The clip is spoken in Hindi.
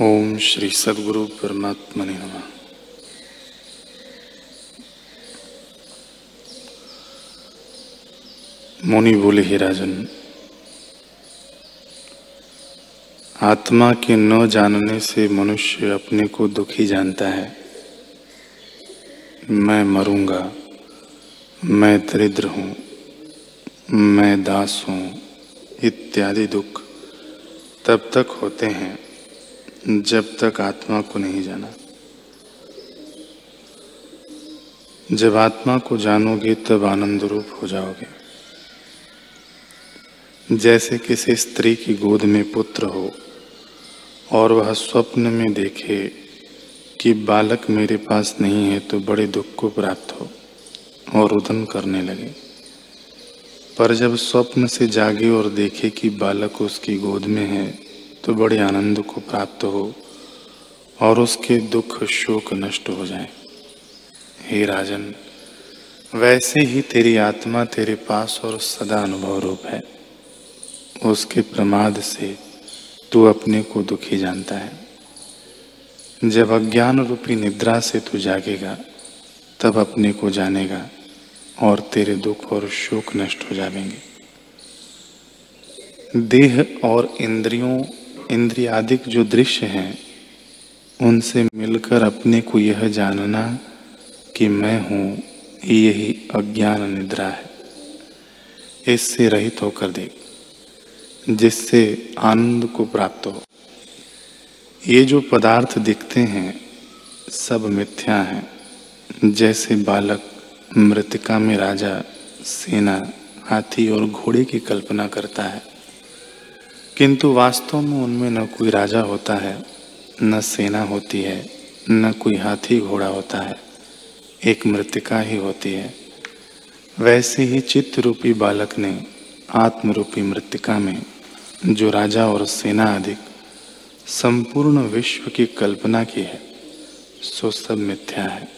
ओम श्री सदगुरु परमात्मा ने नमः। मुनि बोले, ही राजन, आत्मा के न जानने से मनुष्य अपने को दुखी जानता है। मैं मरूँगा, मैं दरिद्र हूँ, मैं दास हूँ, इत्यादि दुख तब तक होते हैं। जब तक आत्मा को नहीं जाना। जब आत्मा को जानोगे, तब आनंद रूप हो जाओगे। जैसे किसी स्त्री की गोद में पुत्र हो, और वह स्वप्न में देखे कि बालक मेरे पास नहीं है तो बड़े दुख को प्राप्त हो और उदन करने लगे। पर जब स्वप्न से जागे और देखे कि बालक उसकी गोद में है तो बड़े आनंद को प्राप्त हो और उसके दुख शोक नष्ट हो जाए। हे राजन, वैसे ही तेरी आत्मा तेरे पास और सदा अनुभव रूप है। उसके प्रमाद से तू अपने को दुखी जानता है। जब अज्ञान रूपी निद्रा से तू जागेगा, तब अपने को जानेगा और तेरे दुख और शोक नष्ट हो जाएँगे। देह और इंद्रियों इंद्रियादिक जो दृश्य हैं, उनसे मिलकर अपने को यह जानना कि मैं हूँ, यही अज्ञान निद्रा है। इससे रहित होकर देख, जिससे आनंद को प्राप्त हो। ये जो पदार्थ दिखते हैं, सब मिथ्या हैं। जैसे बालक मृतिका में राजा, सेना, हाथी और घोड़े की कल्पना करता है। किंतु वास्तव में उनमें न कोई राजा होता है, न सेना होती है, न कोई हाथी घोड़ा होता है। एक मृतिका ही होती है। वैसे ही चित्त रूपी बालक ने आत्म रूपी मृतिका में, जो राजा और सेना अधिक, संपूर्ण विश्व की कल्पना की है, सो सब मिथ्या है।